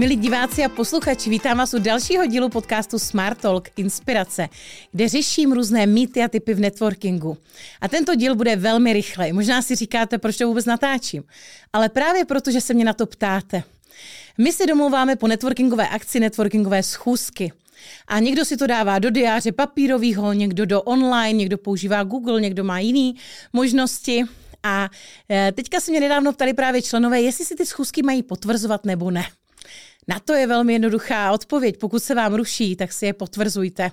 Milí diváci a posluchači, vítám vás u dalšího dílu podcastu Smart Talk Inspirace, kde řeším různé mýty a typy v networkingu. A tento díl bude velmi rychlej. Možná si říkáte, proč to vůbec natáčím. Ale právě proto, že se mě na to ptáte. My si domluváme po networkingové akci networkingové schůzky. A někdo si to dává do diáře papírového, někdo do online, někdo používá Google, někdo má jiné možnosti. A e, teďka se mě nedávno ptali právě členové, jestli si ty schůzky mají potvrzovat nebo ne. Na to je velmi jednoduchá odpověď. Pokud se vám ruší, tak si je potvrzujte.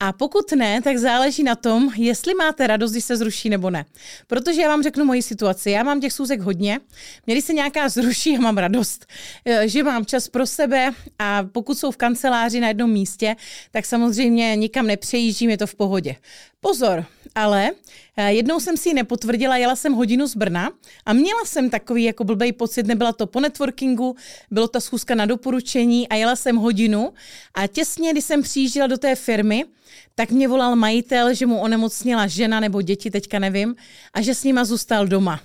A pokud ne, tak záleží na tom, jestli máte radost, když se zruší nebo ne. Protože já vám řeknu moji situaci. Já mám těch sůzek hodně. Měli se nějaká zruší, já mám radost, eh, že mám čas pro sebe a pokud jsou v kanceláři na jednom místě, tak samozřejmě nikam nepřejíždím, je to v pohodě. Pozor, ale eh, jednou jsem si ji nepotvrdila, jela jsem hodinu z Brna a měla jsem takový jako blbej pocit, nebyla to po networkingu, bylo ta schůzka na doporučení a jela jsem hodinu a těsně, když jsem přijížděla do té firmy, tak mě volal majitel, že mu onemocnila žena nebo děti, teďka nevím, a že s nima zůstal doma.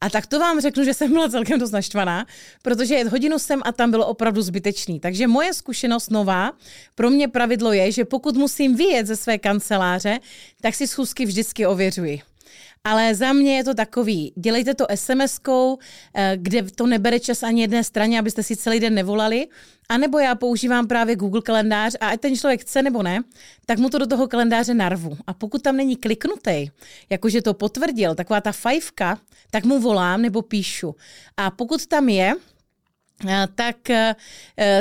A tak to vám řeknu, že jsem byla celkem dost naštvaná, protože jet hodinu sem a tam bylo opravdu zbytečný. Takže moje zkušenost nová, pro mě pravidlo je, že pokud musím vyjet ze své kanceláře, tak si schůzky vždycky ověřuji. Ale za mě je to takový, dělejte to SMS-kou, eh, kde to nebere čas ani jedné straně, abyste si celý den nevolali, a nebo já používám právě Google kalendář a ať ten člověk chce nebo ne, tak mu to do toho kalendáře narvu. A pokud tam není kliknutý, jakože to potvrdil, taková ta fajfka, tak mu volám nebo píšu. A pokud tam je, tak eh,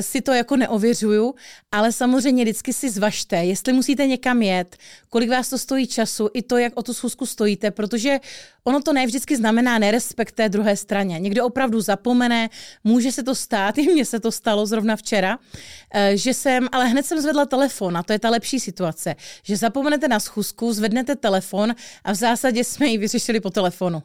si to jako neověřuju, ale samozřejmě vždycky si zvažte, jestli musíte někam jet, kolik vás to stojí času, i to, jak o tu schůzku stojíte, protože ono to ne vždycky znamená nerespekt té druhé straně. Někdo opravdu zapomene, může se to stát, i mně se to stalo zrovna včera, eh, že jsem, ale hned jsem zvedla telefon a to je ta lepší situace, že zapomenete na schůzku, zvednete telefon a v zásadě jsme ji vyřešili po telefonu.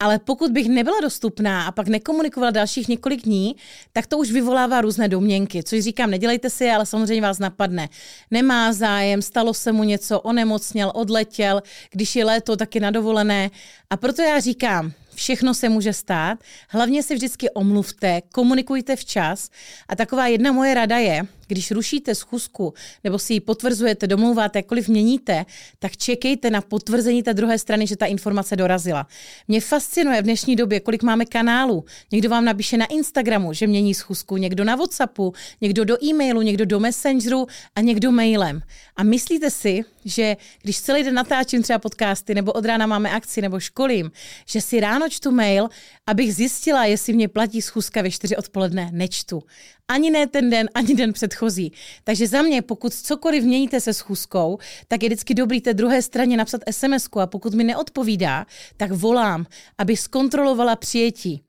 Ale pokud bych nebyla dostupná a pak nekomunikovala dalších několik dní, tak to už vyvolává různé domněnky, což říkám, nedělejte si, ale samozřejmě vás napadne. Nemá zájem, stalo se mu něco, onemocněl, odletěl, když je léto, taky na dovolené. A proto já říkám, Všechno se může stát. Hlavně se vždycky omluvte, komunikujte včas. A taková jedna moje rada je, když rušíte schůzku nebo si ji potvrzujete, domlouváte, jakkoliv měníte, tak čekejte na potvrzení té druhé strany, že ta informace dorazila. Mě fascinuje v dnešní době, kolik máme kanálů. Někdo vám napíše na Instagramu, že mění schůzku, někdo na WhatsAppu, někdo do e-mailu, někdo do Messengeru a někdo mailem. A myslíte si, že když celý den natáčím třeba podcasty nebo od rána máme akci nebo školím, že si ráno čtu mail, abych zjistila, jestli mě platí schůzka ve 4 odpoledne, nečtu. Ani ne ten den, ani den předchozí. Takže za mě, pokud cokoliv měníte se schůzkou, tak je vždycky dobrý té druhé straně napsat sms a pokud mi neodpovídá, tak volám, aby zkontrolovala přijetí.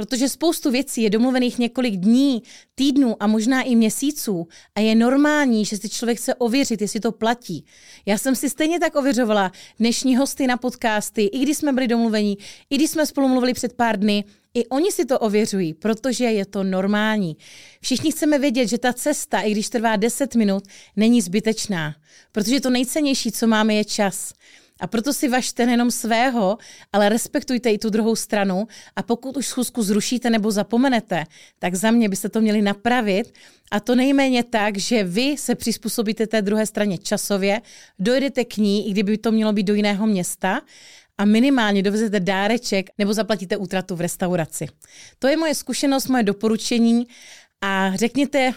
Protože spoustu věcí je domluvených několik dní, týdnů a možná i měsíců a je normální, že si člověk chce ověřit, jestli to platí. Já jsem si stejně tak ověřovala dnešní hosty na podcasty, i když jsme byli domluveni, i když jsme spolu mluvili před pár dny, i oni si to ověřují, protože je to normální. Všichni chceme vědět, že ta cesta, i když trvá 10 minut, není zbytečná, protože to nejcennější, co máme, je čas. A proto si vašte nejenom svého, ale respektujte i tu druhou stranu. A pokud už schůzku zrušíte nebo zapomenete, tak za mě byste to měli napravit. A to nejméně tak, že vy se přizpůsobíte té druhé straně časově, dojdete k ní, i kdyby to mělo být do jiného města a minimálně dovezete dáreček nebo zaplatíte útratu v restauraci. To je moje zkušenost, moje doporučení. A řekněte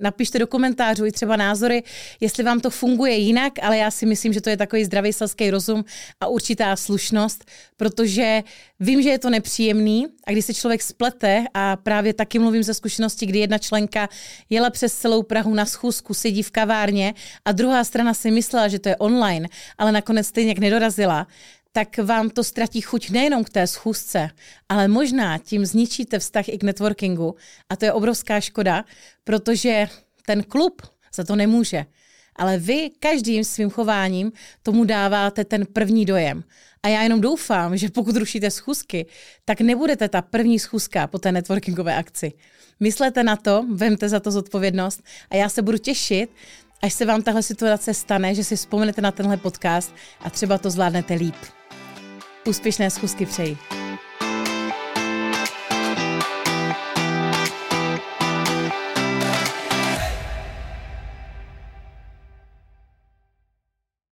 napište do komentářů i třeba názory, jestli vám to funguje jinak, ale já si myslím, že to je takový zdravý selský rozum a určitá slušnost, protože vím, že je to nepříjemný a když se člověk splete a právě taky mluvím ze zkušenosti, kdy jedna členka jela přes celou Prahu na schůzku, sedí v kavárně a druhá strana si myslela, že to je online, ale nakonec stejně nedorazila, tak vám to ztratí chuť nejenom k té schůzce, ale možná tím zničíte vztah i k networkingu. A to je obrovská škoda, protože ten klub za to nemůže. Ale vy každým svým chováním tomu dáváte ten první dojem. A já jenom doufám, že pokud rušíte schůzky, tak nebudete ta první schůzka po té networkingové akci. Myslete na to, vemte za to zodpovědnost a já se budu těšit, až se vám tahle situace stane, že si vzpomenete na tenhle podcast a třeba to zvládnete líp. Úspěšné schůzky přeji.